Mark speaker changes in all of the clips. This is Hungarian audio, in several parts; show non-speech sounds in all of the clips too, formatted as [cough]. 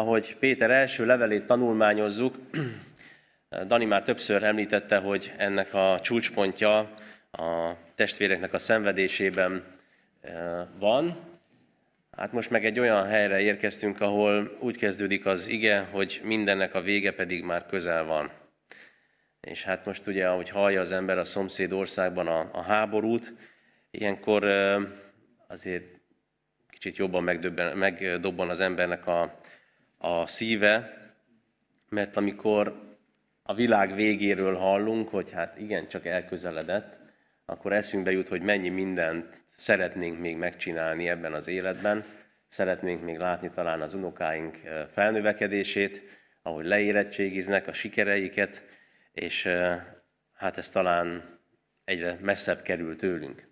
Speaker 1: ahogy Péter első levelét tanulmányozzuk, [clears throat] Dani már többször említette, hogy ennek a csúcspontja a testvéreknek a szenvedésében van. Hát most meg egy olyan helyre érkeztünk, ahol úgy kezdődik az ige, hogy mindennek a vége pedig már közel van. És hát most ugye, ahogy hallja az ember a szomszéd országban a, a háborút, ilyenkor azért kicsit jobban megdobban az embernek a, a szíve, mert amikor a világ végéről hallunk, hogy hát igen, csak elközeledett, akkor eszünkbe jut, hogy mennyi mindent szeretnénk még megcsinálni ebben az életben, szeretnénk még látni talán az unokáink felnövekedését, ahogy leérettségiznek a sikereiket, és hát ez talán egyre messzebb kerül tőlünk.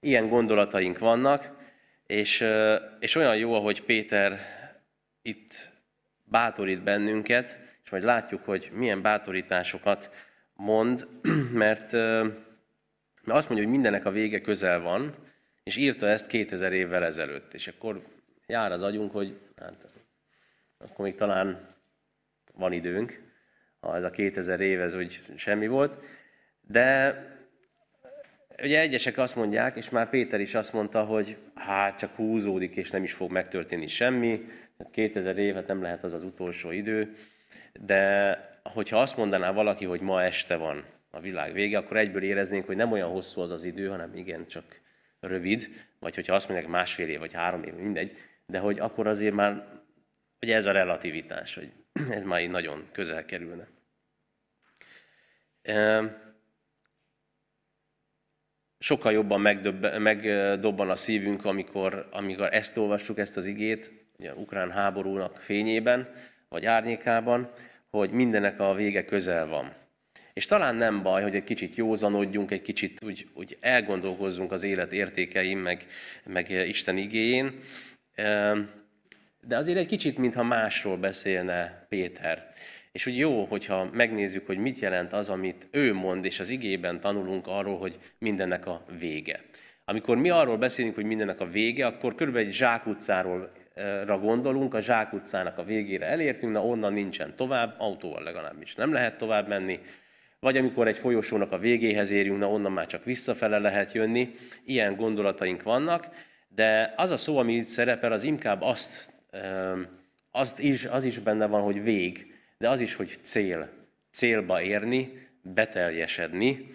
Speaker 1: Ilyen gondolataink vannak, és, és olyan jó, ahogy Péter itt bátorít bennünket, és majd látjuk, hogy milyen bátorításokat mond, [clears throat] mert, mert azt mondja, hogy mindenek a vége közel van, és írta ezt 2000 évvel ezelőtt. És akkor jár az agyunk, hogy hát, akkor még talán van időnk, ha ez a 2000 év, ez úgy semmi volt. De ugye egyesek azt mondják, és már Péter is azt mondta, hogy hát csak húzódik, és nem is fog megtörténni semmi. 2000 évet nem lehet az az utolsó idő. De hogyha azt mondaná valaki, hogy ma este van a világ vége, akkor egyből éreznénk, hogy nem olyan hosszú az az idő, hanem igen, csak rövid, vagy hogyha azt mondják másfél év, vagy három év, mindegy, de hogy akkor azért már, hogy ez a relativitás, hogy [clears throat] ez már így nagyon közel kerülne. Sokkal jobban megdobban a szívünk, amikor, amikor ezt olvassuk, ezt az igét, ugye a ukrán háborúnak fényében, vagy árnyékában, hogy mindenek a vége közel van. És talán nem baj, hogy egy kicsit józanodjunk, egy kicsit úgy, úgy elgondolkozzunk az élet értékeim, meg, meg Isten igéjén, de azért egy kicsit, mintha másról beszélne Péter. És úgy jó, hogyha megnézzük, hogy mit jelent az, amit ő mond, és az igében tanulunk arról, hogy mindennek a vége. Amikor mi arról beszélünk, hogy mindennek a vége, akkor körülbelül egy zsákutcáról gondolunk, a zsákutcának a végére elértünk, na onnan nincsen tovább, autóval legalábbis nem lehet tovább menni, vagy amikor egy folyosónak a végéhez érünk, na onnan már csak visszafele lehet jönni. Ilyen gondolataink vannak, de az a szó, ami itt szerepel, az inkább azt, azt is, az is benne van, hogy vég, de az is, hogy cél. Célba érni, beteljesedni.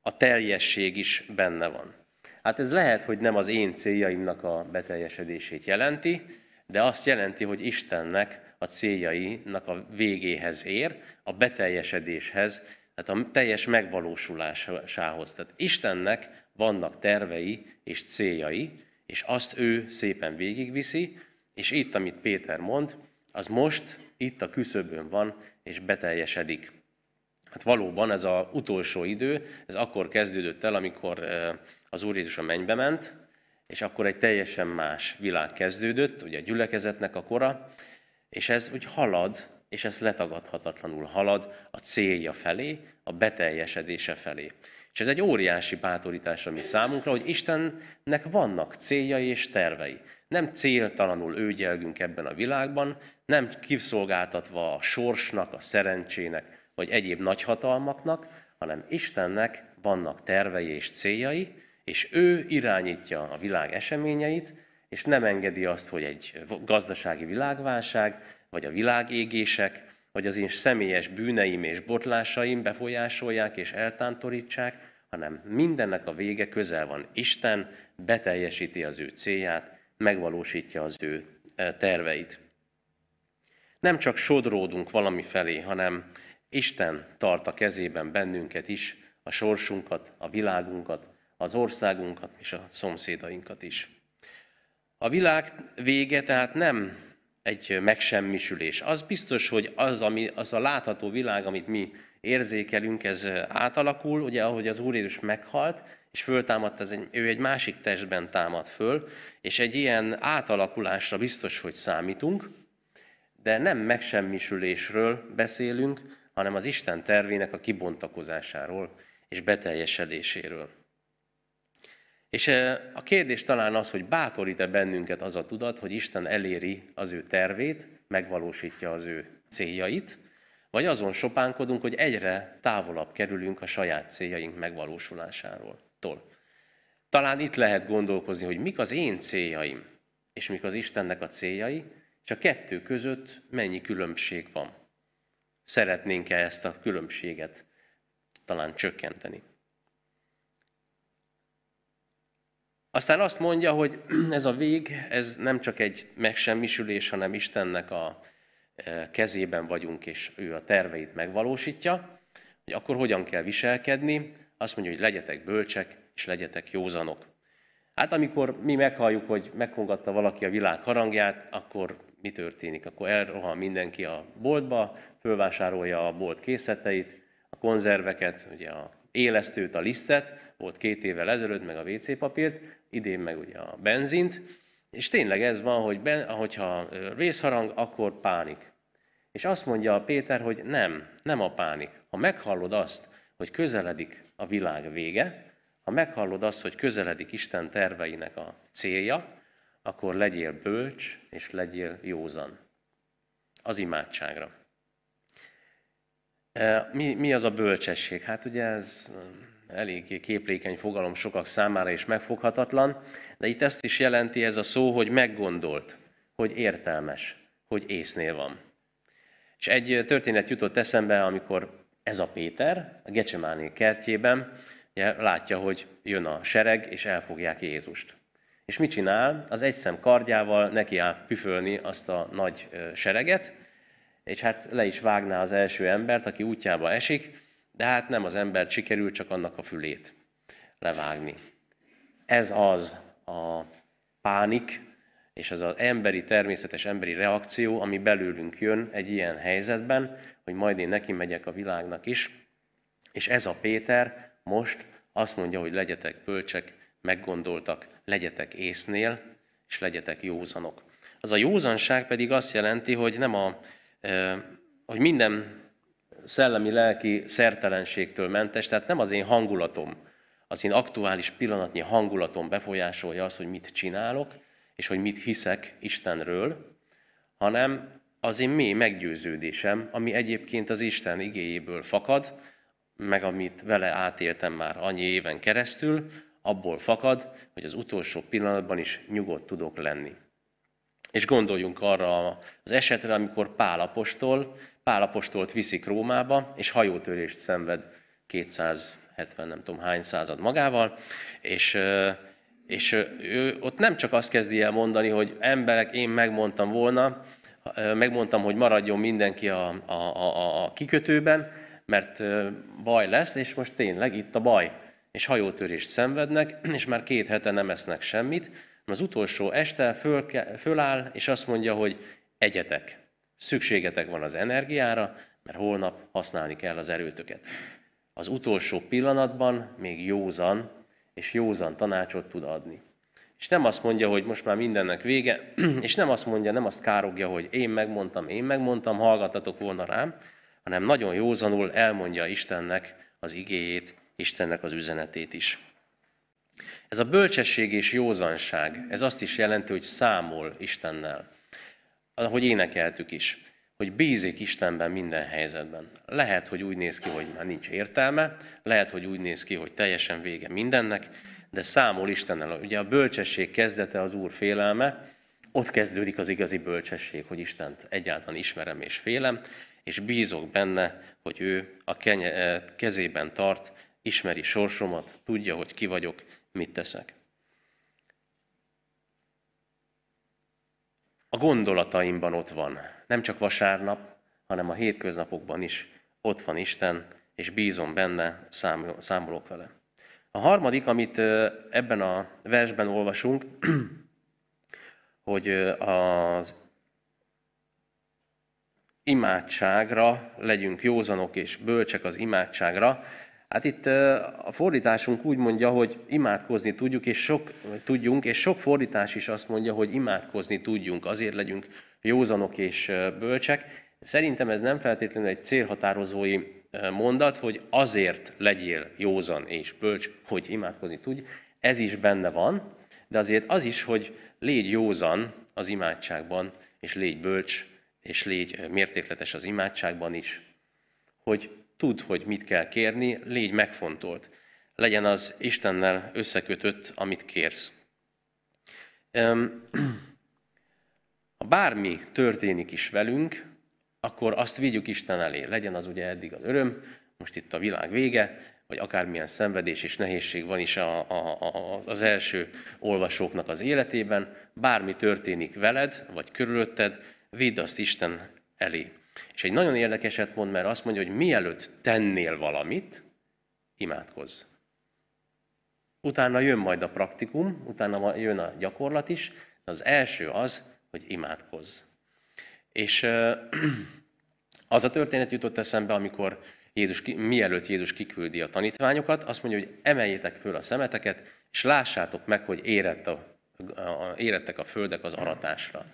Speaker 1: A teljesség is benne van. Hát ez lehet, hogy nem az én céljaimnak a beteljesedését jelenti, de azt jelenti, hogy Istennek a céljainak a végéhez ér, a beteljesedéshez, tehát a teljes megvalósulásához. Tehát Istennek vannak tervei és céljai, és azt ő szépen végigviszi, és itt, amit Péter mond, az most itt a küszöbön van, és beteljesedik. Hát valóban ez az utolsó idő, ez akkor kezdődött el, amikor az Úr Jézus a mennybe ment, és akkor egy teljesen más világ kezdődött, ugye a gyülekezetnek a kora, és ez úgy halad, és ez letagadhatatlanul halad a célja felé, a beteljesedése felé. És ez egy óriási bátorítás a mi számunkra, hogy Istennek vannak céljai és tervei. Nem céltalanul őgyelgünk ebben a világban, nem kiszolgáltatva a sorsnak, a szerencsének, vagy egyéb nagyhatalmaknak, hanem Istennek vannak tervei és céljai, és ő irányítja a világ eseményeit, és nem engedi azt, hogy egy gazdasági világválság, vagy a világégések, vagy az én személyes bűneim és botlásaim befolyásolják és eltántorítsák, hanem mindennek a vége közel van. Isten beteljesíti az ő célját, megvalósítja az ő e, terveit. Nem csak sodródunk valami felé, hanem Isten tart a kezében bennünket is, a sorsunkat, a világunkat, az országunkat és a szomszédainkat is. A világ vége tehát nem egy megsemmisülés. Az biztos, hogy az, ami, az a látható világ, amit mi érzékelünk, ez átalakul, ugye ahogy az Úr Jézus meghalt, és föltámadt, ez egy, ő egy másik testben támad föl, és egy ilyen átalakulásra biztos, hogy számítunk, de nem megsemmisülésről beszélünk, hanem az Isten tervének a kibontakozásáról és beteljesedéséről. És a kérdés talán az, hogy bátorít-e bennünket az a tudat, hogy Isten eléri az ő tervét, megvalósítja az ő céljait, vagy azon sopánkodunk, hogy egyre távolabb kerülünk a saját céljaink megvalósulásáról. Talán itt lehet gondolkozni, hogy mik az én céljaim, és mik az Istennek a céljai, és a kettő között mennyi különbség van. Szeretnénk-e ezt a különbséget talán csökkenteni? Aztán azt mondja, hogy [clears throat] ez a vég, ez nem csak egy megsemmisülés, hanem Istennek a e, kezében vagyunk, és ő a terveit megvalósítja, hogy akkor hogyan kell viselkedni, azt mondja, hogy legyetek bölcsek, és legyetek józanok. Hát amikor mi meghalljuk, hogy megkongatta valaki a világ harangját, akkor mi történik? Akkor elrohan mindenki a boltba, fölvásárolja a bolt készleteit, a konzerveket, ugye a élesztőt, a lisztet, volt két évvel ezelőtt, meg a WC papírt, idén meg ugye a benzint, és tényleg ez van, hogy ben, ahogyha vészharang, akkor pánik. És azt mondja Péter, hogy nem, nem a pánik. Ha meghallod azt, hogy közeledik a világ vége, ha meghallod azt, hogy közeledik Isten terveinek a célja, akkor legyél bölcs és legyél józan. Az imádságra. E, mi, mi az a bölcsesség? Hát ugye ez eléggé képlékeny fogalom sokak számára is megfoghatatlan, de itt ezt is jelenti ez a szó, hogy meggondolt, hogy értelmes, hogy észnél van. És egy történet jutott eszembe, amikor ez a Péter a Gecsemáné kertjében látja, hogy jön a sereg, és elfogják Jézust. És mit csinál? Az egyszem kardjával neki áll püfölni azt a nagy sereget, és hát le is vágná az első embert, aki útjába esik, de hát nem az ember sikerül, csak annak a fülét levágni. Ez az a pánik, és az az emberi, természetes emberi reakció, ami belőlünk jön egy ilyen helyzetben, hogy majd én neki megyek a világnak is. És ez a Péter most azt mondja, hogy legyetek bölcsek, meggondoltak, legyetek észnél, és legyetek józanok. Az a józanság pedig azt jelenti, hogy nem a, hogy minden szellemi, lelki szertelenségtől mentes, tehát nem az én hangulatom, az én aktuális pillanatnyi hangulatom befolyásolja azt, hogy mit csinálok, és hogy mit hiszek Istenről, hanem az én mély meggyőződésem, ami egyébként az Isten igéjéből fakad, meg amit vele átéltem már annyi éven keresztül, abból fakad, hogy az utolsó pillanatban is nyugodt tudok lenni. És gondoljunk arra az esetre, amikor Pálapostól, Pálapostolt viszik Rómába, és hajótörést szenved 270 nem tudom hány század magával, és, és ő ott nem csak azt kezdi el mondani, hogy emberek, én megmondtam volna, megmondtam, hogy maradjon mindenki a, a, a, a kikötőben, mert baj lesz, és most tényleg itt a baj. És hajótörést szenvednek, [clears throat] és már két hete nem esznek semmit. Az utolsó este föl, föláll, és azt mondja, hogy egyetek. Szükségetek van az energiára, mert holnap használni kell az erőtöket. Az utolsó pillanatban még józan, és józan tanácsot tud adni. És nem azt mondja, hogy most már mindennek vége, [clears throat] és nem azt mondja, nem azt károgja, hogy én megmondtam, én megmondtam, hallgattatok volna rám, hanem nagyon józanul elmondja Istennek az igéjét, Istennek az üzenetét is. Ez a bölcsesség és józanság, ez azt is jelenti, hogy számol Istennel. Ahogy énekeltük is, hogy bízik Istenben minden helyzetben. Lehet, hogy úgy néz ki, hogy már nincs értelme, lehet, hogy úgy néz ki, hogy teljesen vége mindennek, de számol Istennel. Ugye a bölcsesség kezdete az Úr félelme, ott kezdődik az igazi bölcsesség, hogy Istent egyáltalán ismerem és félem, és bízok benne, hogy ő a kenye, kezében tart, ismeri sorsomat, tudja, hogy ki vagyok, mit teszek. A gondolataimban ott van, nem csak vasárnap, hanem a hétköznapokban is ott van Isten, és bízom benne, számolok vele. A harmadik, amit ebben a versben olvasunk, [clears throat] hogy az imádságra legyünk józanok és bölcsek az imádságra. Hát itt a fordításunk úgy mondja, hogy imádkozni tudjuk, és sok, tudjunk, és sok fordítás is azt mondja, hogy imádkozni tudjunk, azért legyünk józanok és bölcsek. Szerintem ez nem feltétlenül egy célhatározói mondat, hogy azért legyél józan és bölcs, hogy imádkozni tudj. ez is benne van, de azért az is, hogy légy józan az imádságban, és légy bölcs, és légy mértékletes az imádságban is, hogy tudd, hogy mit kell kérni, légy megfontolt. Legyen az Istennel összekötött, amit kérsz. [clears throat] Ha bármi történik is velünk, akkor azt vigyük Isten elé. Legyen az ugye eddig az öröm, most itt a világ vége, vagy akármilyen szenvedés és nehézség van is a, a, a, az első olvasóknak az életében, bármi történik veled, vagy körülötted, vidd azt Isten elé. És egy nagyon érdekeset mond, mert azt mondja, hogy mielőtt tennél valamit, imádkozz. Utána jön majd a praktikum, utána jön a gyakorlat is, de az első az, hogy imádkozz. És [clears throat] az a történet jutott eszembe, amikor Jézus, mielőtt Jézus kiküldi a tanítványokat, azt mondja, hogy emeljétek föl a szemeteket, és lássátok meg, hogy érett a, a, érettek a földek az aratásra.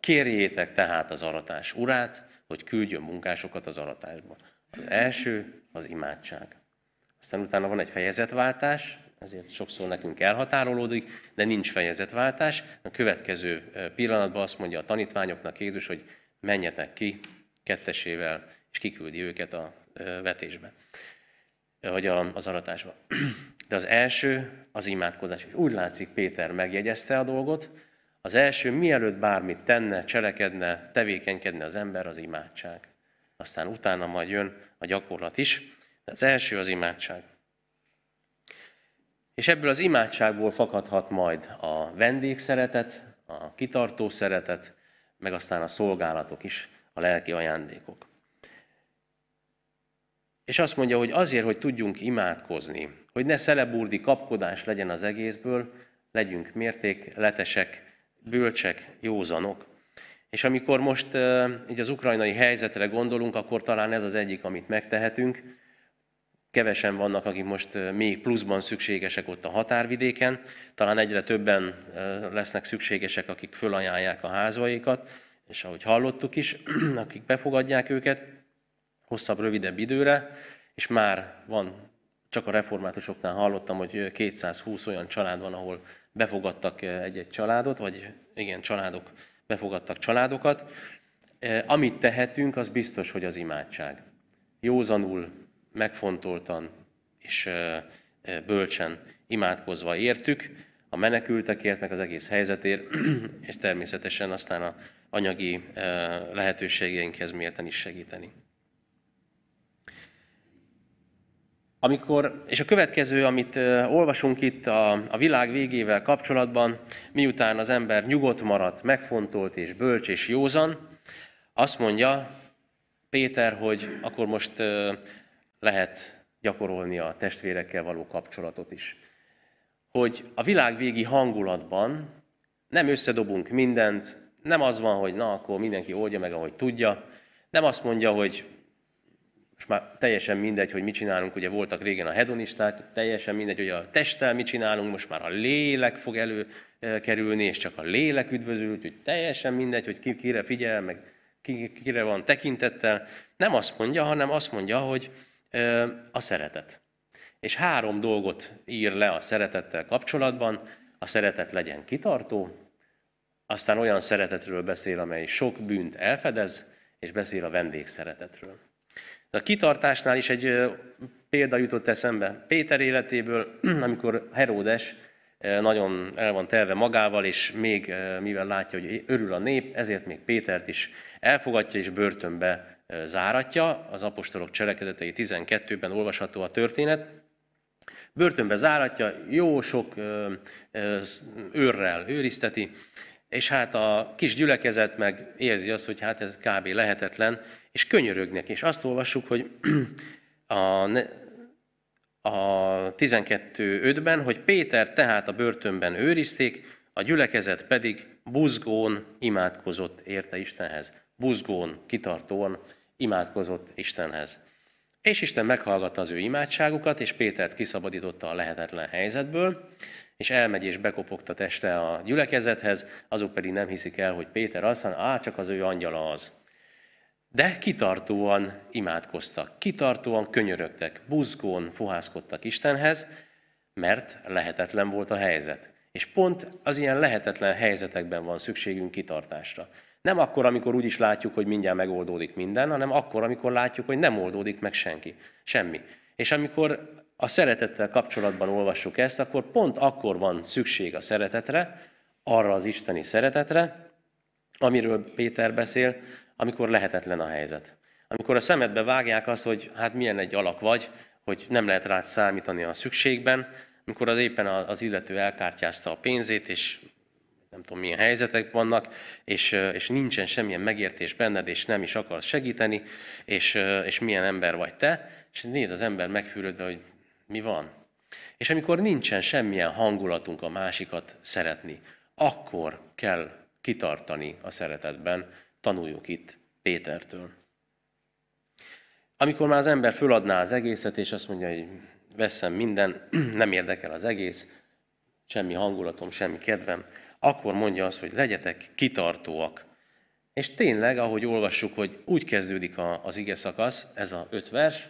Speaker 1: Kérjétek tehát az aratás urát, hogy küldjön munkásokat az aratásba. Az első az imádság. Aztán utána van egy fejezetváltás, ezért sokszor nekünk elhatárolódik, de nincs fejezetváltás. A következő pillanatban azt mondja a tanítványoknak Jézus, hogy menjetek ki kettesével, és kiküldi őket a vetésbe, vagy az aratásba. [clears throat] De az első az imádkozás. És úgy látszik, Péter megjegyezte a dolgot, az első, mielőtt bármit tenne, cselekedne, tevékenykedne az ember, az imádság. Aztán utána majd jön a gyakorlat is, de az első az imádság. És ebből az imádságból fakadhat majd a vendégszeretet, a kitartó szeretet, meg aztán a szolgálatok is, a lelki ajándékok. És azt mondja, hogy azért, hogy tudjunk imádkozni, hogy ne szeleburdi kapkodás legyen az egészből, legyünk mértékletesek, bölcsek, józanok. És amikor most így az ukrajnai helyzetre gondolunk, akkor talán ez az egyik, amit megtehetünk. Kevesen vannak, akik most még pluszban szükségesek ott a határvidéken. Talán egyre többen lesznek szükségesek, akik fölajánlják a házaikat, és ahogy hallottuk is, [clears throat] akik befogadják őket hosszabb, rövidebb időre, és már van, csak a reformátusoknál hallottam, hogy 220 olyan család van, ahol befogadtak egy-egy családot, vagy igen, családok befogadtak családokat. Amit tehetünk, az biztos, hogy az imádság. Józanul, megfontoltan és bölcsen imádkozva értük, a menekültekért, meg az egész helyzetért, [clears throat] és természetesen aztán a anyagi lehetőségeinkhez mérten is segíteni. Amikor, és a következő, amit olvasunk itt a, a világ végével kapcsolatban, miután az ember nyugodt maradt, megfontolt és bölcs és józan, azt mondja Péter, hogy akkor most lehet gyakorolni a testvérekkel való kapcsolatot is. Hogy a világvégi hangulatban nem összedobunk mindent, nem az van, hogy na, akkor mindenki oldja meg, ahogy tudja, nem azt mondja, hogy most már teljesen mindegy, hogy mit csinálunk, ugye voltak régen a hedonisták, teljesen mindegy, hogy a testtel mit csinálunk, most már a lélek fog előkerülni, és csak a lélek üdvözül, hogy teljesen mindegy, hogy ki kire figyel, meg ki, kire van tekintettel. Nem azt mondja, hanem azt mondja, hogy a szeretet. És három dolgot ír le a szeretettel kapcsolatban. A szeretet legyen kitartó, aztán olyan szeretetről beszél, amely sok bűnt elfedez, és beszél a vendégszeretetről. De a kitartásnál is egy példa jutott eszembe. Péter életéből, [clears throat] amikor Heródes nagyon el van telve magával, és még mivel látja, hogy örül a nép, ezért még Pétert is elfogadja és börtönbe záratja. Az apostolok cselekedetei 12-ben olvasható a történet. Börtönbe záratja, jó sok őrrel őrizteti, és hát a kis gyülekezet meg érzi azt, hogy hát ez kb. lehetetlen, és könyörögnek. És azt olvassuk, hogy [clears throat] a, a 12.5-ben, hogy Péter tehát a börtönben őrizték, a gyülekezet pedig buzgón imádkozott érte Istenhez. Buzgón, kitartóan imádkozott Istenhez. És Isten meghallgatta az ő imádságukat, és Pétert kiszabadította a lehetetlen helyzetből, és elmegy és bekopogta teste a gyülekezethez, azok pedig nem hiszik el, hogy Péter azt mondja, á, csak az ő angyala az. De kitartóan imádkoztak, kitartóan könyörögtek, buzgón fohászkodtak Istenhez, mert lehetetlen volt a helyzet. És pont az ilyen lehetetlen helyzetekben van szükségünk kitartásra. Nem akkor, amikor úgy is látjuk, hogy mindjárt megoldódik minden, hanem akkor, amikor látjuk, hogy nem oldódik meg senki, semmi. És amikor a szeretettel kapcsolatban olvassuk ezt, akkor pont akkor van szükség a szeretetre, arra az isteni szeretetre, amiről Péter beszél, amikor lehetetlen a helyzet. Amikor a szemedbe vágják azt, hogy hát milyen egy alak vagy, hogy nem lehet rád számítani a szükségben, amikor az éppen az illető elkártyázta a pénzét, és nem tudom milyen helyzetek vannak, és, és nincsen semmilyen megértés benned, és nem is akarsz segíteni, és, és milyen ember vagy te, és néz az ember megfűrődve, hogy mi van. És amikor nincsen semmilyen hangulatunk a másikat szeretni, akkor kell kitartani a szeretetben, tanuljuk itt Pétertől. Amikor már az ember föladná az egészet, és azt mondja, hogy veszem minden, [clears throat] nem érdekel az egész, semmi hangulatom, semmi kedvem, akkor mondja azt, hogy legyetek kitartóak. És tényleg, ahogy olvassuk, hogy úgy kezdődik az ige szakasz, ez a öt vers,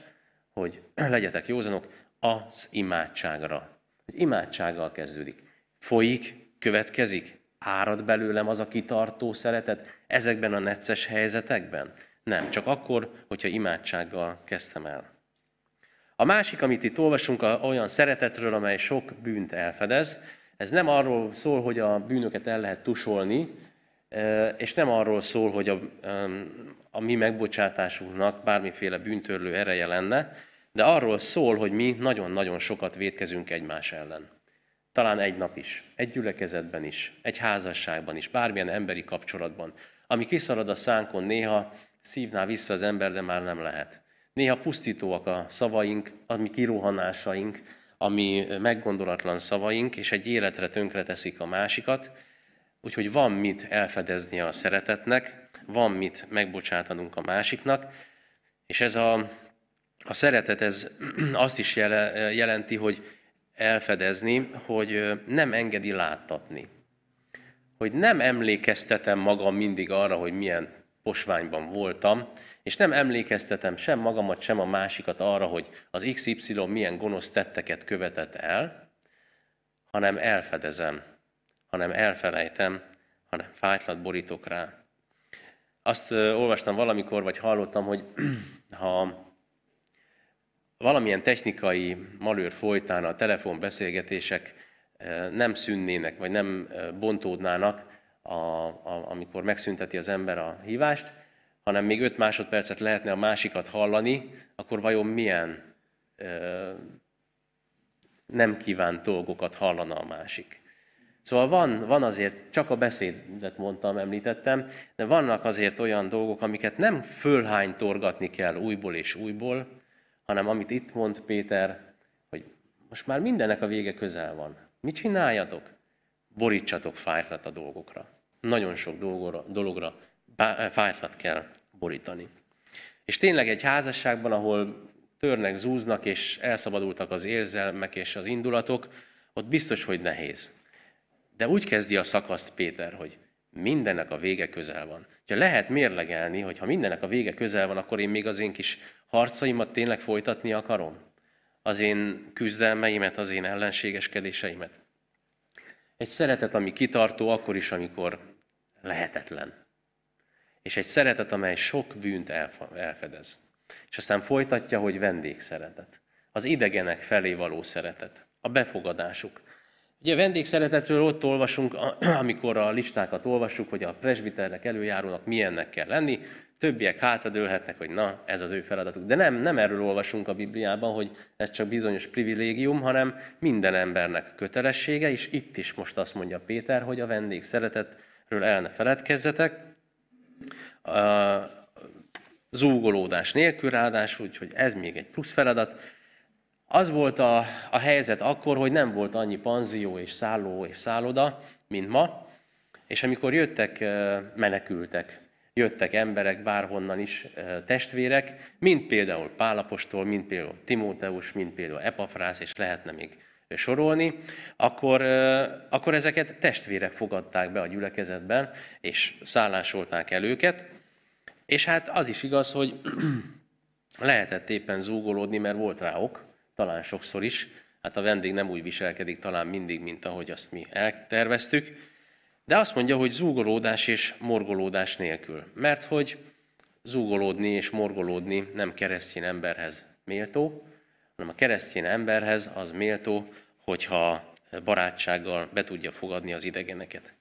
Speaker 1: hogy [clears throat] legyetek józanok, az imádságra. Hogy imádsággal kezdődik. Folyik, következik, árad belőlem az a kitartó szeretet ezekben a necces helyzetekben? Nem, csak akkor, hogyha imádsággal kezdtem el. A másik, amit itt olvasunk, olyan szeretetről, amely sok bűnt elfedez. Ez nem arról szól, hogy a bűnöket el lehet tusolni, és nem arról szól, hogy a, a mi megbocsátásunknak bármiféle bűntörlő ereje lenne, de arról szól, hogy mi nagyon-nagyon sokat védkezünk egymás ellen. Talán egy nap is, egy gyülekezetben is, egy házasságban is, bármilyen emberi kapcsolatban. Ami kiszalad a szánkon, néha szívná vissza az ember, de már nem lehet. Néha pusztítóak a szavaink, a mi kirohanásaink, ami meggondolatlan szavaink, és egy életre tönkre teszik a másikat, úgyhogy van mit elfedeznie a szeretetnek, van mit megbocsátanunk a másiknak, és ez a, a szeretet ez [clears throat] azt is jelenti, hogy elfedezni, hogy nem engedi láttatni. Hogy nem emlékeztetem magam mindig arra, hogy milyen posványban voltam, és nem emlékeztetem sem magamat, sem a másikat arra, hogy az XY milyen gonosz tetteket követett el, hanem elfedezem, hanem elfelejtem, hanem fájtlat borítok rá. Azt olvastam valamikor, vagy hallottam, hogy [clears throat] ha valamilyen technikai malőr folytán a telefonbeszélgetések nem szűnnének, vagy nem bontódnának, a, a, amikor megszünteti az ember a hívást, hanem még öt másodpercet lehetne a másikat hallani, akkor vajon milyen ö, nem kívánt dolgokat hallana a másik. Szóval van, van azért, csak a beszédet mondtam, említettem, de vannak azért olyan dolgok, amiket nem fölhánytorgatni kell újból és újból, hanem amit itt mond Péter, hogy most már mindennek a vége közel van. Mit csináljatok? Borítsatok fájtlat a dolgokra. Nagyon sok dologra, dologra fájtlat kell borítani. És tényleg egy házasságban, ahol törnek, zúznak, és elszabadultak az érzelmek és az indulatok, ott biztos, hogy nehéz. De úgy kezdi a szakaszt Péter, hogy mindennek a vége közel van. Ha lehet mérlegelni, hogy ha mindennek a vége közel van, akkor én még az én kis harcaimat tényleg folytatni akarom? Az én küzdelmeimet, az én ellenségeskedéseimet? Egy szeretet, ami kitartó akkor is, amikor lehetetlen. És egy szeretet, amely sok bűnt elfedez. És aztán folytatja, hogy vendégszeretet. Az idegenek felé való szeretet. A befogadásuk. Ugye a vendégszeretetről ott olvasunk, [clears throat] amikor a listákat olvassuk, hogy a presbiternek, előjárónak milyennek kell lenni, többiek hátradőlhetnek, hogy na, ez az ő feladatuk. De nem, nem erről olvasunk a Bibliában, hogy ez csak bizonyos privilégium, hanem minden embernek kötelessége, és itt is most azt mondja Péter, hogy a vendég szeretetről el ne feledkezzetek. Zúgolódás nélkül ráadásul, úgyhogy ez még egy plusz feladat. Az volt a, a helyzet akkor, hogy nem volt annyi panzió és szálló és szálloda, mint ma, és amikor jöttek, menekültek jöttek emberek bárhonnan is, testvérek, mint például Pálapostól, mint például Timóteus, mint például Epafrász, és lehetne még sorolni, akkor, akkor ezeket testvérek fogadták be a gyülekezetben, és szállásolták el őket. És hát az is igaz, hogy [clears throat] lehetett éppen zúgolódni, mert volt rá ok, talán sokszor is, hát a vendég nem úgy viselkedik talán mindig, mint ahogy azt mi elterveztük, de azt mondja, hogy zúgolódás és morgolódás nélkül. Mert hogy zúgolódni és morgolódni nem keresztény emberhez méltó, hanem a keresztény emberhez az méltó, hogyha barátsággal be tudja fogadni az idegeneket.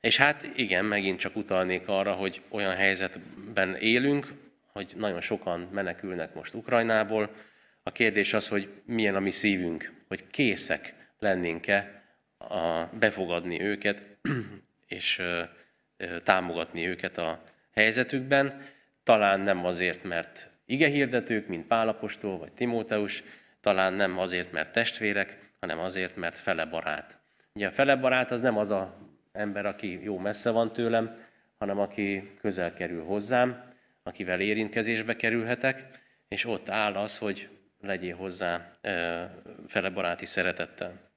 Speaker 1: És hát igen, megint csak utalnék arra, hogy olyan helyzetben élünk, hogy nagyon sokan menekülnek most Ukrajnából. A kérdés az, hogy milyen a mi szívünk, hogy készek lennénk-e a befogadni őket, [clears throat] és támogatni őket a helyzetükben. Talán nem azért, mert igehirdetők, mint Pálapostól vagy Timóteus, talán nem azért, mert testvérek, hanem azért, mert fele barát. Ugye a fele barát az nem az a ember, aki jó messze van tőlem, hanem aki közel kerül hozzám, akivel érintkezésbe kerülhetek, és ott áll az, hogy legyél hozzá fele baráti szeretettel.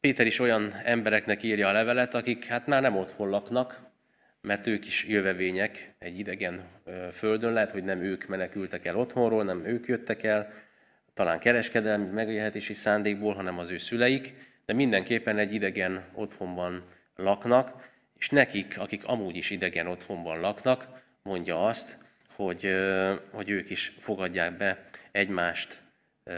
Speaker 1: Péter is olyan embereknek írja a levelet, akik hát már nem otthon laknak, mert ők is jövevények egy idegen földön, lehet, hogy nem ők menekültek el otthonról, nem ők jöttek el, talán kereskedelmi megélhetési szándékból, hanem az ő szüleik, de mindenképpen egy idegen otthonban laknak, és nekik, akik amúgy is idegen otthonban laknak, mondja azt, hogy, hogy ők is fogadják be egymást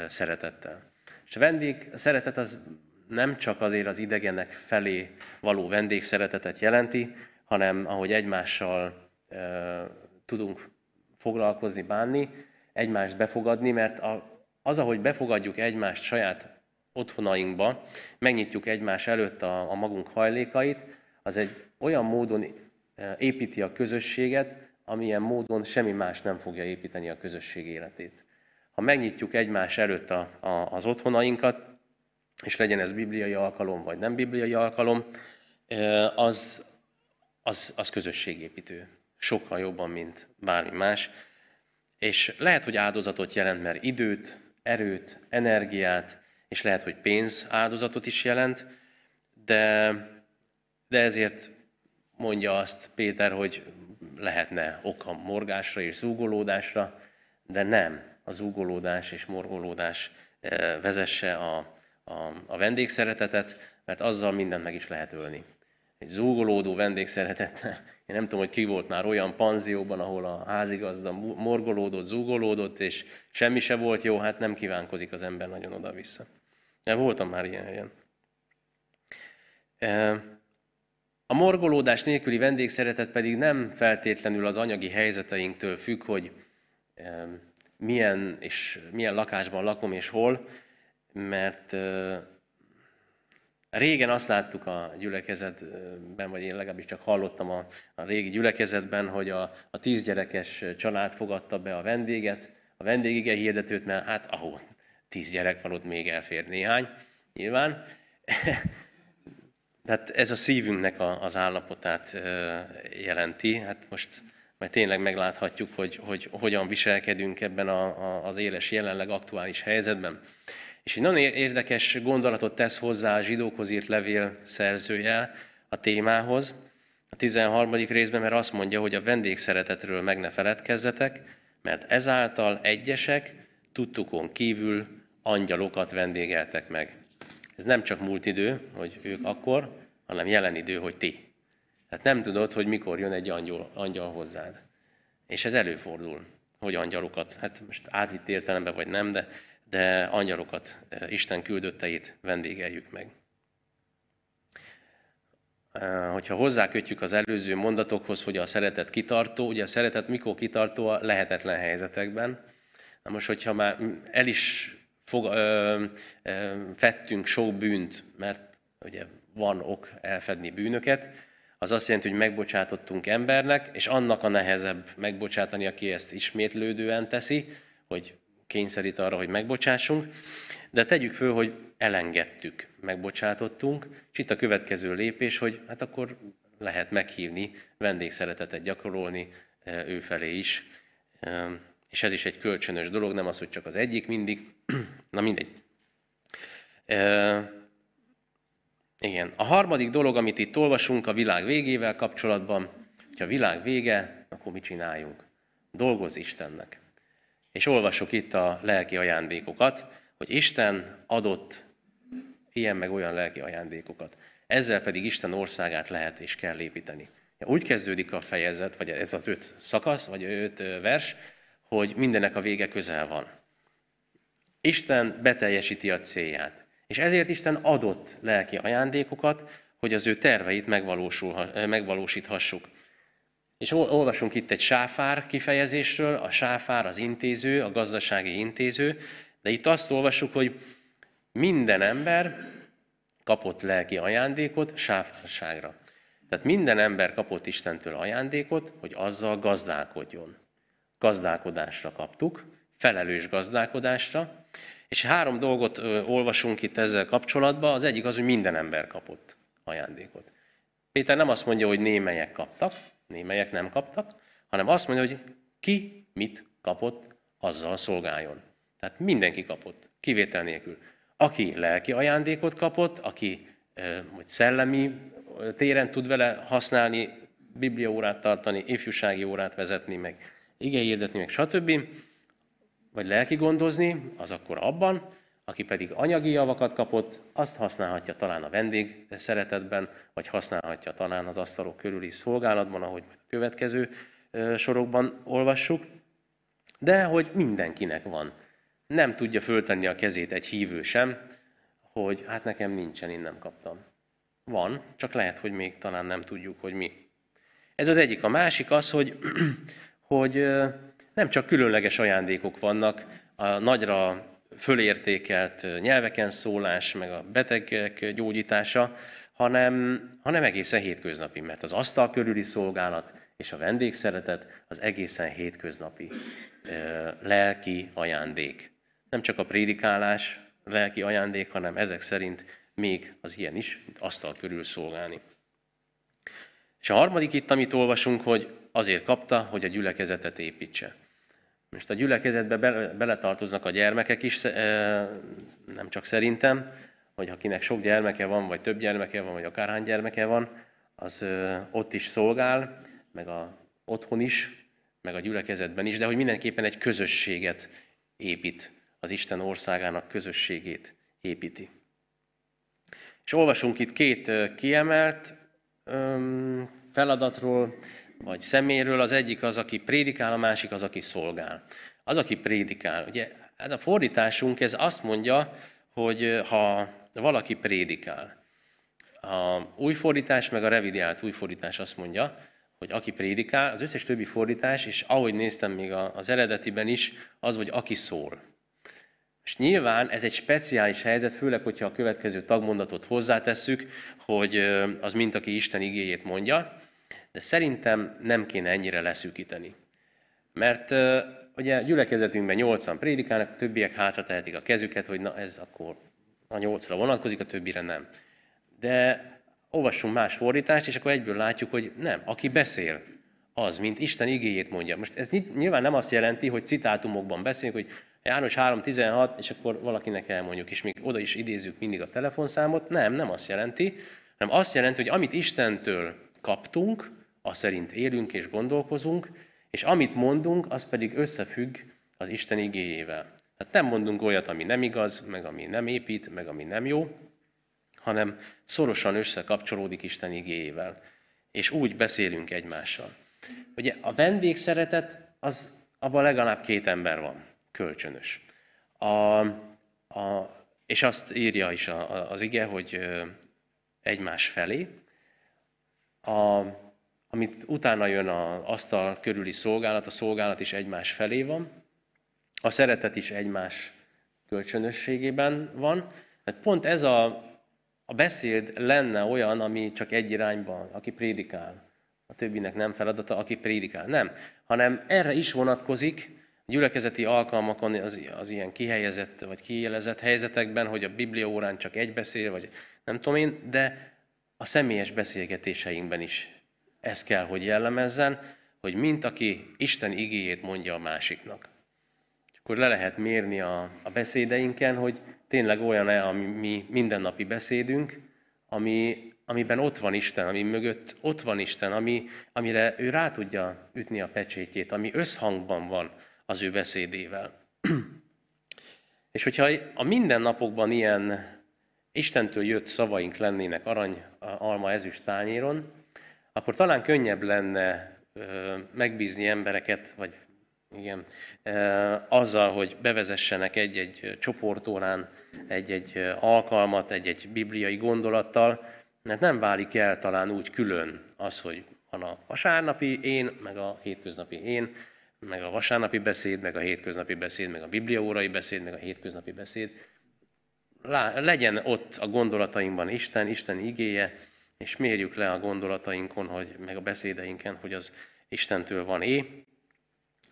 Speaker 1: szeretettel. És a vendég a szeretet az nem csak azért az idegenek felé való vendégszeretetet jelenti, hanem ahogy egymással e, tudunk foglalkozni, bánni, egymást befogadni, mert az, ahogy befogadjuk egymást saját otthonainkba, megnyitjuk egymás előtt a, a magunk hajlékait, az egy olyan módon építi a közösséget, amilyen módon semmi más nem fogja építeni a közösség életét. Ha megnyitjuk egymás előtt a, a, az otthonainkat, és legyen ez bibliai alkalom, vagy nem bibliai alkalom, az, az, az közösségépítő. Sokkal jobban, mint bármi más. És lehet, hogy áldozatot jelent, mert időt, erőt, energiát, és lehet, hogy pénz áldozatot is jelent, de, de ezért mondja azt Péter, hogy lehetne oka morgásra és zúgolódásra, de nem a zúgolódás és morgolódás vezesse a, a, a vendégszeretetet, mert azzal mindent meg is lehet ölni. Egy zúgolódó vendégszeretet, [laughs] én nem tudom, hogy ki volt már olyan panzióban, ahol a házigazda morgolódott, zúgolódott, és semmi se volt jó, hát nem kívánkozik az ember nagyon oda-vissza. Voltam már ilyen helyen. A morgolódás nélküli vendégszeretet pedig nem feltétlenül az anyagi helyzeteinktől függ, hogy milyen, és milyen lakásban lakom és hol, mert régen azt láttuk a gyülekezetben, vagy én legalábbis csak hallottam a, a régi gyülekezetben, hogy a, a tízgyerekes család fogadta be a vendéget, a vendégige hirdetőt, mert hát ahol tíz gyerek van, ott még elfér néhány, nyilván. Tehát ez a szívünknek a, az állapotát jelenti. Hát most majd tényleg megláthatjuk, hogy, hogy hogyan viselkedünk ebben a, a, az éles jelenleg aktuális helyzetben. És egy nagyon érdekes gondolatot tesz hozzá a zsidókhoz írt levél szerzője a témához, a 13. részben, mert azt mondja, hogy a vendégszeretetről meg ne feledkezzetek, mert ezáltal egyesek tudtukon kívül angyalokat vendégeltek meg. Ez nem csak múlt idő, hogy ők akkor, hanem jelen idő, hogy ti. Tehát nem tudod, hogy mikor jön egy angyal, angyal hozzád. És ez előfordul, hogy angyalokat, hát most átvitt értelemben vagy nem, de de angyalokat, e, Isten küldötteit vendégeljük meg. E, hogyha hozzákötjük az előző mondatokhoz, hogy a szeretet kitartó, ugye a szeretet mikor kitartó a lehetetlen helyzetekben. Na most, hogyha már el is fog, ö, ö, fettünk sok bűnt, mert ugye van ok elfedni bűnöket, az azt jelenti, hogy megbocsátottunk embernek, és annak a nehezebb megbocsátani, aki ezt ismétlődően teszi, hogy kényszerít arra, hogy megbocsássunk, de tegyük föl, hogy elengedtük, megbocsátottunk, és itt a következő lépés, hogy hát akkor lehet meghívni, vendégszeretetet gyakorolni ő felé is. És ez is egy kölcsönös dolog, nem az, hogy csak az egyik mindig. [clears throat] Na mindegy. E, igen. A harmadik dolog, amit itt olvasunk a világ végével kapcsolatban, hogy a világ vége, akkor mit csináljunk? Dolgoz Istennek. És olvasok itt a lelki ajándékokat, hogy Isten adott ilyen meg olyan lelki ajándékokat. Ezzel pedig Isten országát lehet és kell építeni. Úgy kezdődik a fejezet, vagy ez az öt szakasz, vagy öt vers, hogy mindenek a vége közel van. Isten beteljesíti a célját. És ezért Isten adott lelki ajándékokat, hogy az ő terveit megvalósíthassuk. És olvasunk itt egy sáfár kifejezésről, a sáfár az intéző, a gazdasági intéző, de itt azt olvasjuk, hogy minden ember kapott lelki ajándékot sáfárságra. Tehát minden ember kapott Istentől ajándékot, hogy azzal gazdálkodjon. Gazdálkodásra kaptuk, felelős gazdálkodásra, és három dolgot olvasunk itt ezzel kapcsolatban. Az egyik az, hogy minden ember kapott ajándékot. Péter nem azt mondja, hogy némelyek kaptak, némelyek nem kaptak, hanem azt mondja, hogy ki mit kapott, azzal szolgáljon. Tehát mindenki kapott, kivétel nélkül. Aki lelki ajándékot kapott, aki vagy szellemi téren tud vele használni, bibliaórát tartani, ifjúsági órát vezetni, meg igényhirdetni, meg stb., vagy lelki gondozni, az akkor abban, aki pedig anyagi javakat kapott, azt használhatja talán a vendég szeretetben, vagy használhatja talán az asztalok körüli szolgálatban, ahogy a következő sorokban olvassuk, de hogy mindenkinek van. Nem tudja föltenni a kezét egy hívő sem, hogy hát nekem nincsen, én nem kaptam. Van, csak lehet, hogy még talán nem tudjuk, hogy mi. Ez az egyik. A másik az, hogy, hogy nem csak különleges ajándékok vannak, a nagyra fölértékelt nyelveken szólás, meg a betegek gyógyítása, hanem, hanem egészen hétköznapi, mert az asztal körüli szolgálat és a vendégszeretet az egészen hétköznapi lelki ajándék. Nem csak a prédikálás lelki ajándék, hanem ezek szerint még az ilyen is, asztal körül szolgálni. És a harmadik itt, amit olvasunk, hogy azért kapta, hogy a gyülekezetet építse. Most a gyülekezetbe beletartoznak a gyermekek is, nem csak szerintem, hogy akinek sok gyermeke van, vagy több gyermeke van, vagy akárhány gyermeke van, az ott is szolgál, meg a otthon is, meg a gyülekezetben is, de hogy mindenképpen egy közösséget épít, az Isten országának közösségét építi. És olvasunk itt két kiemelt feladatról, vagy szeméről, az egyik az, aki prédikál, a másik az, aki szolgál. Az, aki prédikál. Ugye ez a fordításunk, ez azt mondja, hogy ha valaki prédikál, a új fordítás, meg a revidiált új fordítás azt mondja, hogy aki prédikál, az összes többi fordítás, és ahogy néztem még az eredetiben is, az, hogy aki szól. És nyilván ez egy speciális helyzet, főleg, hogyha a következő tagmondatot hozzátesszük, hogy az mint aki Isten igéjét mondja, de szerintem nem kéne ennyire leszűkíteni. Mert ugye gyülekezetünkben nyolcan prédikálnak, a többiek hátra tehetik a kezüket, hogy na ez akkor a nyolcra vonatkozik, a többire nem. De olvassunk más fordítást, és akkor egyből látjuk, hogy nem, aki beszél, az, mint Isten igéjét mondja. Most ez nyilván nem azt jelenti, hogy citátumokban beszélünk, hogy János 3.16, és akkor valakinek elmondjuk, és még oda is idézzük mindig a telefonszámot. Nem, nem azt jelenti, hanem azt jelenti, hogy amit Istentől kaptunk, az szerint élünk és gondolkozunk, és amit mondunk, az pedig összefügg az Isten igéjével. Tehát nem mondunk olyat, ami nem igaz, meg ami nem épít, meg ami nem jó, hanem szorosan összekapcsolódik Isten igéjével. És úgy beszélünk egymással. Ugye a vendégszeretet, az abban legalább két ember van, kölcsönös. A, a, és azt írja is a, az ige, hogy egymás felé. A, amit utána jön az asztal körüli szolgálat, a szolgálat is egymás felé van, a szeretet is egymás kölcsönösségében van. Mert pont ez a, a beszéd lenne olyan, ami csak egy irányban, aki prédikál. A többinek nem feladata, aki prédikál. Nem, hanem erre is vonatkozik, gyülekezeti alkalmakon az, az ilyen kihelyezett vagy kijelezett helyzetekben, hogy a Biblia órán csak egy beszél, vagy nem tudom én, de a személyes beszélgetéseinkben is ez kell, hogy jellemezzen, hogy mint aki Isten igéjét mondja a másiknak. Akkor le lehet mérni a, a beszédeinken, hogy tényleg olyan-e a mi mindennapi beszédünk, ami, amiben ott van Isten, ami mögött ott van Isten, ami, amire ő rá tudja ütni a pecsétjét, ami összhangban van az ő beszédével. [clears throat] És hogyha a mindennapokban ilyen Istentől jött szavaink lennének arany, alma, ezüst tányéron, akkor talán könnyebb lenne megbízni embereket, vagy igen, azzal, hogy bevezessenek egy-egy csoportórán egy-egy alkalmat, egy-egy bibliai gondolattal, mert nem válik el talán úgy külön az, hogy van a vasárnapi én, meg a hétköznapi én, meg a vasárnapi beszéd, meg a hétköznapi beszéd, meg a bibliaórai beszéd, meg a hétköznapi beszéd. Legyen ott a gondolatainkban Isten, Isten igéje, és mérjük le a gondolatainkon, hogy, meg a beszédeinken, hogy az Istentől van é,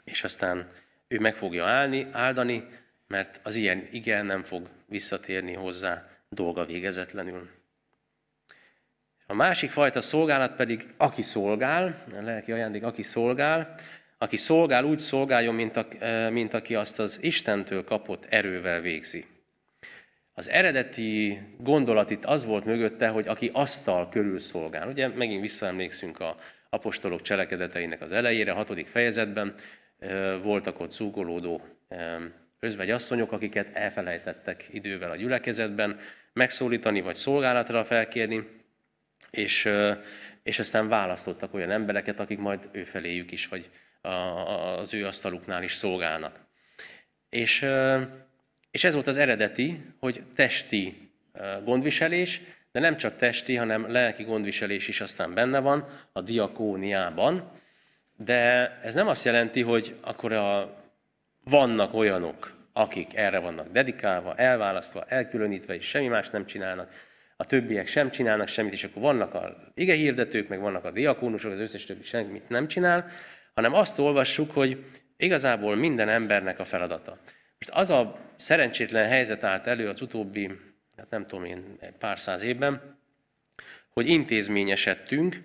Speaker 1: és aztán ő meg fogja állni, áldani, mert az ilyen igen nem fog visszatérni hozzá dolga végezetlenül. A másik fajta szolgálat pedig, aki szolgál, a lelki ajándék, aki szolgál, aki szolgál, úgy szolgáljon, mint, a, mint aki azt az Istentől kapott erővel végzi. Az eredeti gondolat itt az volt mögötte, hogy aki asztal körül szolgál. Ugye megint visszaemlékszünk a apostolok cselekedeteinek az elejére, hatodik fejezetben voltak ott zúgolódó özvegyasszonyok, akiket elfelejtettek idővel a gyülekezetben megszólítani vagy szolgálatra felkérni, és, és aztán választottak olyan embereket, akik majd ő feléjük is, vagy az ő asztaluknál is szolgálnak. És, és ez volt az eredeti, hogy testi gondviselés, de nem csak testi, hanem lelki gondviselés is aztán benne van a diakóniában. De ez nem azt jelenti, hogy akkor a, vannak olyanok, akik erre vannak dedikálva, elválasztva, elkülönítve, és semmi más nem csinálnak, a többiek sem csinálnak semmit, és akkor vannak a ige hirdetők, meg vannak a diakónusok, az összes többi semmit nem csinál, hanem azt olvassuk, hogy igazából minden embernek a feladata. Most az a szerencsétlen helyzet állt elő az utóbbi, hát nem tudom én, pár száz évben, hogy intézményesedtünk,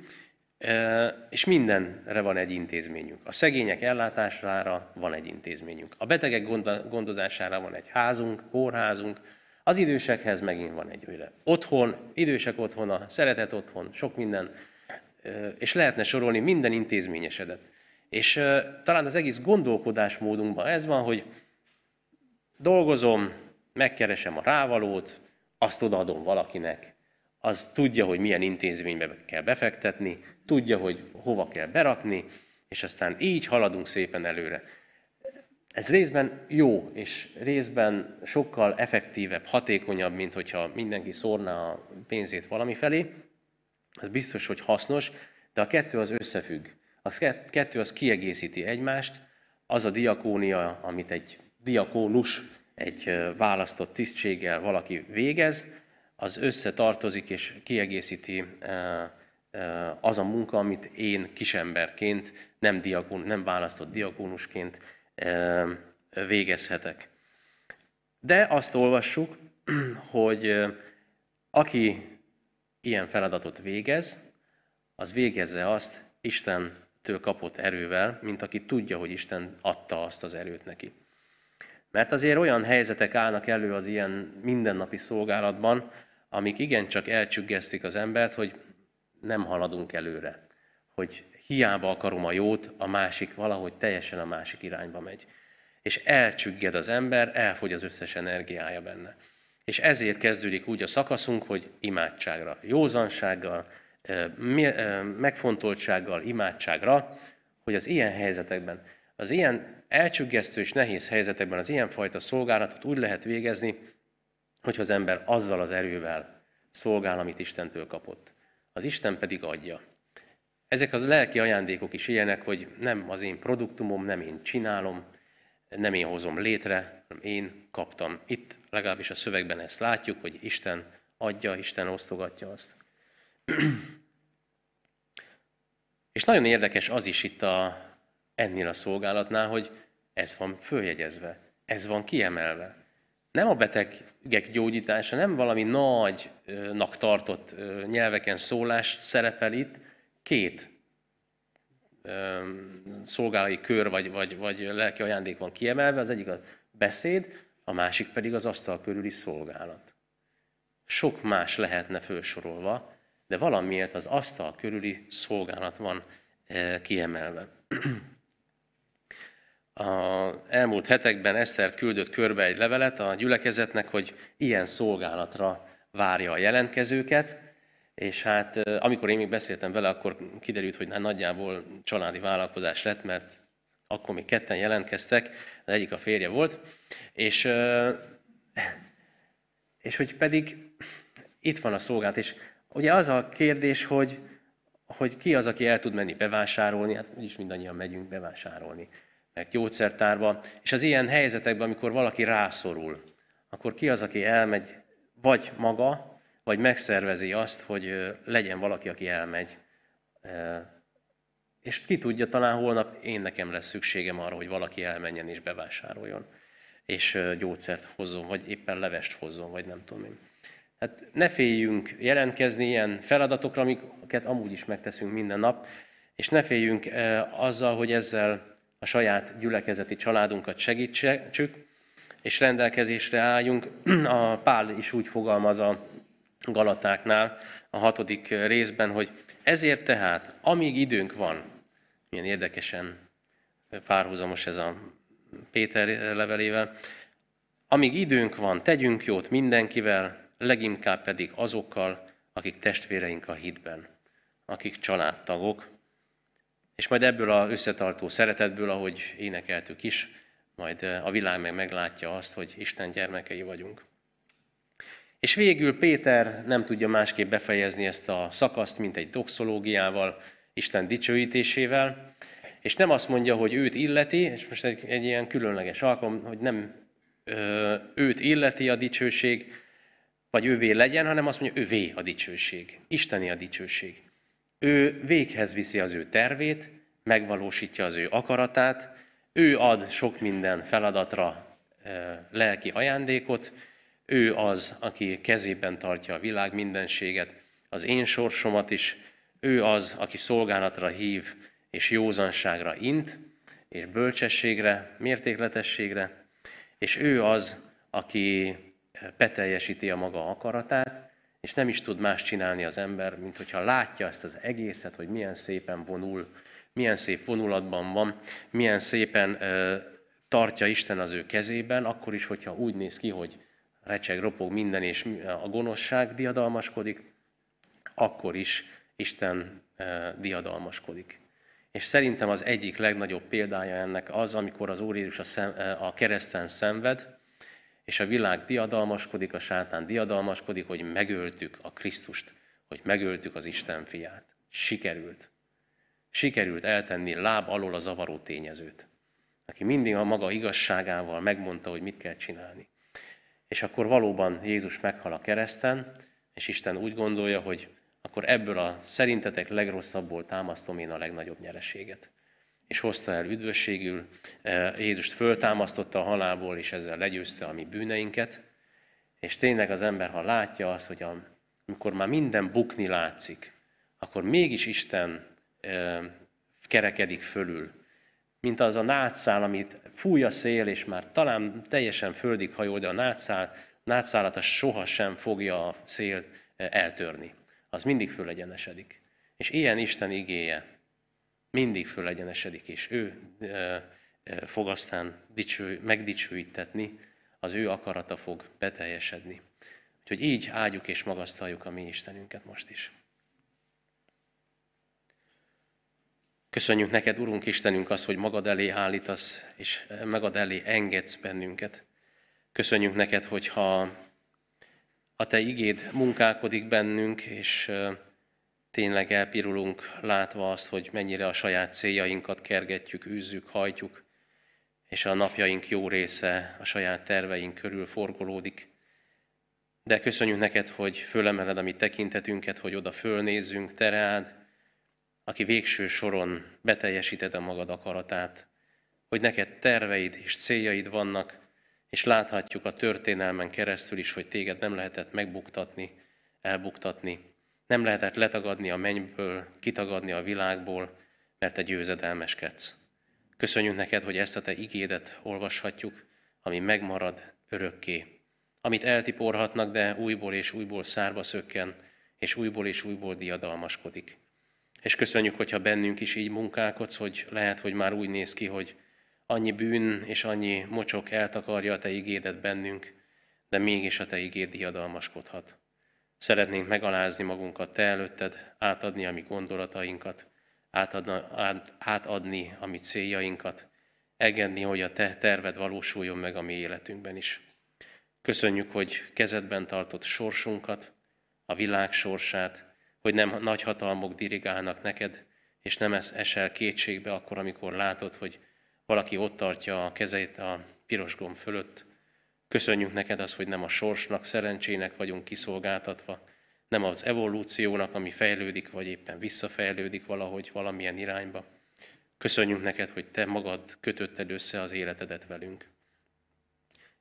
Speaker 1: és mindenre van egy intézményünk. A szegények ellátására van egy intézményünk. A betegek gondozására van egy házunk, kórházunk, az idősekhez megint van egy olyan otthon, idősek otthona, szeretet otthon, sok minden, és lehetne sorolni minden intézményesedet. És talán az egész gondolkodásmódunkban ez van, hogy dolgozom, megkeresem a rávalót, azt odaadom valakinek, az tudja, hogy milyen intézménybe kell befektetni, tudja, hogy hova kell berakni, és aztán így haladunk szépen előre. Ez részben jó, és részben sokkal effektívebb, hatékonyabb, mint hogyha mindenki szórná a pénzét valami felé. Ez biztos, hogy hasznos, de a kettő az összefügg. A kettő az kiegészíti egymást, az a diakónia, amit egy diakónus, egy választott tisztséggel valaki végez, az összetartozik és kiegészíti az a munka, amit én kisemberként, nem, diakón, nem választott diakónusként végezhetek. De azt olvassuk, [clears throat] hogy aki ilyen feladatot végez, az végezze azt Istentől kapott erővel, mint aki tudja, hogy Isten adta azt az erőt neki. Mert azért olyan helyzetek állnak elő az ilyen mindennapi szolgálatban, amik igencsak elcsüggesztik az embert, hogy nem haladunk előre. Hogy hiába akarom a jót, a másik valahogy teljesen a másik irányba megy. És elcsügged az ember, elfogy az összes energiája benne. És ezért kezdődik úgy a szakaszunk, hogy imádságra, józansággal, megfontoltsággal, imádságra, hogy az ilyen helyzetekben, az ilyen elcsüggesztő és nehéz helyzetekben az ilyenfajta szolgálatot úgy lehet végezni, hogyha az ember azzal az erővel szolgál, amit Istentől kapott. Az Isten pedig adja. Ezek az lelki ajándékok is ilyenek, hogy nem az én produktumom, nem én csinálom, nem én hozom létre, hanem én kaptam. Itt legalábbis a szövegben ezt látjuk, hogy Isten adja, Isten osztogatja azt. [clears throat] És nagyon érdekes az is itt a, ennél a szolgálatnál, hogy ez van följegyezve, ez van kiemelve. Nem a betegek gyógyítása, nem valami nagynak tartott nyelveken szólás szerepel itt, két szolgálai kör vagy, vagy, vagy lelki ajándék van kiemelve, az egyik a beszéd, a másik pedig az asztal körüli szolgálat. Sok más lehetne felsorolva, de valamiért az asztal körüli szolgálat van kiemelve. [clears throat] a elmúlt hetekben Eszter küldött körbe egy levelet a gyülekezetnek, hogy ilyen szolgálatra várja a jelentkezőket, és hát amikor én még beszéltem vele, akkor kiderült, hogy nagyjából családi vállalkozás lett, mert akkor még ketten jelentkeztek, az egyik a férje volt, és, és hogy pedig itt van a szolgálat, és ugye az a kérdés, hogy, hogy ki az, aki el tud menni bevásárolni, hát úgyis mindannyian megyünk bevásárolni, meg gyógyszertárba, és az ilyen helyzetekben, amikor valaki rászorul, akkor ki az, aki elmegy, vagy maga, vagy megszervezi azt, hogy legyen valaki, aki elmegy. És ki tudja, talán holnap én nekem lesz szükségem arra, hogy valaki elmenjen és bevásároljon, és gyógyszert hozzon, vagy éppen levest hozzon, vagy nem tudom én. Hát ne féljünk jelentkezni ilyen feladatokra, amiket amúgy is megteszünk minden nap, és ne féljünk azzal, hogy ezzel a saját gyülekezeti családunkat segítsük, és rendelkezésre álljunk. [clears throat] A Pál is úgy fogalmaz a Galatáknál, a hatodik részben, hogy ezért tehát, amíg időnk van, milyen érdekesen párhuzamos ez a Péter levelével, amíg időnk van, tegyünk jót mindenkivel, leginkább pedig azokkal, akik testvéreink a hitben, akik családtagok, és majd ebből az összetartó szeretetből, ahogy énekeltük is, majd a világ meg meglátja azt, hogy Isten gyermekei vagyunk. És végül Péter nem tudja másképp befejezni ezt a szakaszt, mint egy doxológiával, Isten dicsőítésével, és nem azt mondja, hogy őt illeti, és most egy, egy ilyen különleges alkalom, hogy nem ö, őt illeti a dicsőség, vagy ővé legyen, hanem azt mondja, ővé a dicsőség, Isteni a dicsőség. Ő véghez viszi az ő tervét, megvalósítja az ő akaratát, ő ad sok minden feladatra lelki ajándékot, ő az, aki kezében tartja a világ mindenséget, az én sorsomat is, ő az, aki szolgálatra hív és józanságra int, és bölcsességre, mértékletességre, és ő az, aki beteljesíti a maga akaratát, és nem is tud más csinálni az ember, mint hogyha látja ezt az egészet, hogy milyen szépen vonul, milyen szép vonulatban van, milyen szépen ö, tartja Isten az ő kezében, akkor is, hogyha úgy néz ki, hogy recseg, ropog minden, és a gonoszság diadalmaskodik, akkor is Isten diadalmaskodik. És szerintem az egyik legnagyobb példája ennek az, amikor az Úr Jézus a, szem, a kereszten szenved, és a világ diadalmaskodik, a sátán diadalmaskodik, hogy megöltük a Krisztust, hogy megöltük az Isten fiát. Sikerült. Sikerült eltenni láb alól a zavaró tényezőt, aki mindig a maga igazságával megmondta, hogy mit kell csinálni. És akkor valóban Jézus meghal a kereszten, és Isten úgy gondolja, hogy akkor ebből a szerintetek legrosszabbból támasztom én a legnagyobb nyereséget. És hozta el üdvösségül, e, Jézust föltámasztotta a halálból, és ezzel legyőzte a mi bűneinket. És tényleg az ember, ha látja azt, hogy amikor már minden bukni látszik, akkor mégis Isten e, kerekedik fölül, mint az a nátszál, amit fúj a szél, és már talán teljesen földig hajol, de a nátszál, nátszálat soha sem fogja a szél e, eltörni az mindig fölegyenesedik. És ilyen Isten igéje mindig fölegyenesedik, és ő fog aztán dicső, megdicsőítetni, az ő akarata fog beteljesedni. Úgyhogy így áldjuk és magasztaljuk a mi Istenünket most is. Köszönjük neked, Urunk Istenünk, az, hogy magad elé állítasz, és magad elé engedsz bennünket. Köszönjük neked, hogyha a Te igéd munkálkodik bennünk, és tényleg elpirulunk látva azt, hogy mennyire a saját céljainkat kergetjük, űzzük, hajtjuk, és a napjaink jó része a saját terveink körül forgolódik. De köszönjük neked, hogy fölemeled a mi tekintetünket, hogy oda fölnézzünk, te rád, aki végső soron beteljesíted a magad akaratát, hogy neked terveid és céljaid vannak, és láthatjuk a történelmen keresztül is, hogy téged nem lehetett megbuktatni, elbuktatni, nem lehetett letagadni a mennyből, kitagadni a világból, mert te győzedelmeskedsz. Köszönjük neked, hogy ezt a te igédet olvashatjuk, ami megmarad örökké. Amit eltiporhatnak, de újból és újból szárba szökken, és újból és újból diadalmaskodik. És köszönjük, hogyha bennünk is így munkálkodsz, hogy lehet, hogy már úgy néz ki, hogy annyi bűn és annyi mocsok eltakarja a Te igédet bennünk, de mégis a Te igéd diadalmaskodhat. Szeretnénk megalázni magunkat Te előtted, átadni a mi gondolatainkat, átadna, át, átadni a mi céljainkat, engedni, hogy a Te terved valósuljon meg a mi életünkben is. Köszönjük, hogy kezedben tartott sorsunkat, a világ sorsát, hogy nem nagy hatalmok dirigálnak neked, és nem esel kétségbe akkor, amikor látod, hogy valaki ott tartja a kezeit a piros gomb fölött. Köszönjük neked az, hogy nem a sorsnak, szerencsének vagyunk kiszolgáltatva, nem az evolúciónak, ami fejlődik, vagy éppen visszafejlődik valahogy valamilyen irányba. Köszönjük neked, hogy te magad kötötted össze az életedet velünk.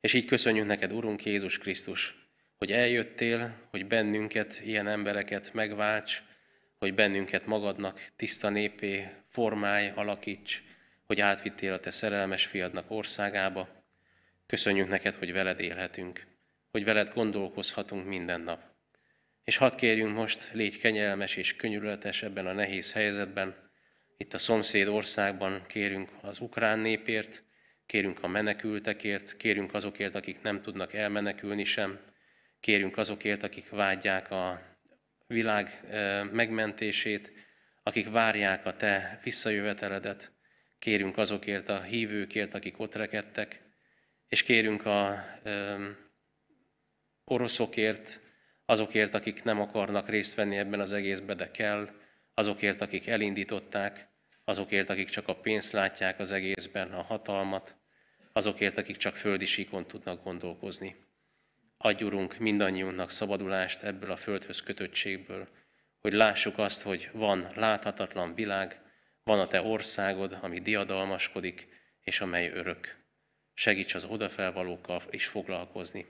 Speaker 1: És így köszönjük neked, Urunk Jézus Krisztus, hogy eljöttél, hogy bennünket, ilyen embereket megválts, hogy bennünket magadnak tiszta népé formálj, alakíts, hogy átvittél a te szerelmes fiadnak országába. Köszönjük neked, hogy veled élhetünk, hogy veled gondolkozhatunk minden nap. És hadd kérjünk most, légy kenyelmes és könyörületes ebben a nehéz helyzetben. Itt a szomszéd országban kérünk az ukrán népért, kérünk a menekültekért, kérünk azokért, akik nem tudnak elmenekülni sem, kérünk azokért, akik vágyják a világ megmentését, akik várják a te visszajöveteledet, kérünk azokért a hívőkért, akik ott rekedtek, és kérünk a ö, oroszokért, azokért, akik nem akarnak részt venni ebben az egészben, de kell, azokért, akik elindították, azokért, akik csak a pénzt látják az egészben, a hatalmat, azokért, akik csak földi síkon tudnak gondolkozni. Adj, Urunk, mindannyiunknak szabadulást ebből a földhöz kötöttségből, hogy lássuk azt, hogy van láthatatlan világ, van a Te országod, ami diadalmaskodik, és amely örök. Segíts az odafelvalókkal is foglalkozni.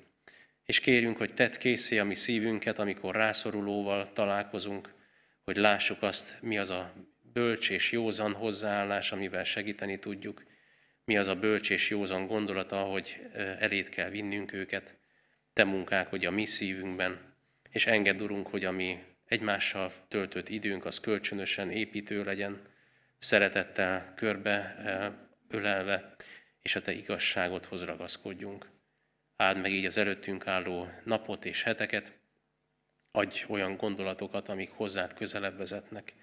Speaker 1: És kérjünk, hogy tedd készé a mi szívünket, amikor rászorulóval találkozunk, hogy lássuk azt, mi az a bölcs és józan hozzáállás, amivel segíteni tudjuk, mi az a bölcs és józan gondolata, hogy elét kell vinnünk őket, te hogy a mi szívünkben, és engedd, Urunk, hogy a mi egymással töltött időnk az kölcsönösen építő legyen, szeretettel körbe ölelve, és a Te igazságodhoz ragaszkodjunk. Áld meg így az előttünk álló napot és heteket, adj olyan gondolatokat, amik hozzád közelebb vezetnek.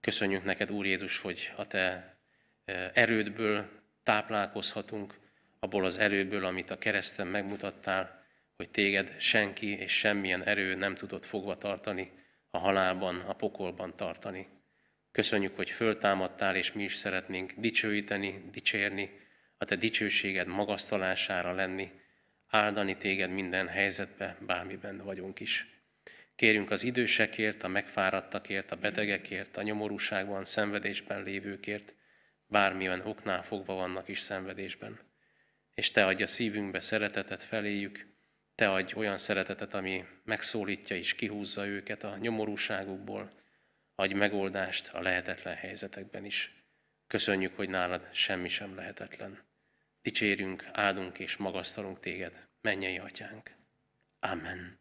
Speaker 1: Köszönjük neked, Úr Jézus, hogy a Te erődből táplálkozhatunk, abból az erőből, amit a kereszten megmutattál, hogy téged senki és semmilyen erő nem tudott fogva tartani, a halálban, a pokolban tartani. Köszönjük, hogy föltámadtál, és mi is szeretnénk dicsőíteni, dicsérni, a te dicsőséged magasztalására lenni, áldani téged minden helyzetbe, bármiben vagyunk is. Kérünk az idősekért, a megfáradtakért, a betegekért, a nyomorúságban, szenvedésben lévőkért, bármilyen oknál fogva vannak is szenvedésben. És Te adj a szívünkbe szeretetet feléjük, Te adj olyan szeretetet, ami megszólítja és kihúzza őket a nyomorúságukból, adj megoldást a lehetetlen helyzetekben is. Köszönjük, hogy nálad semmi sem lehetetlen. Dicsérünk, áldunk és magasztalunk téged, mennyei atyánk. Amen.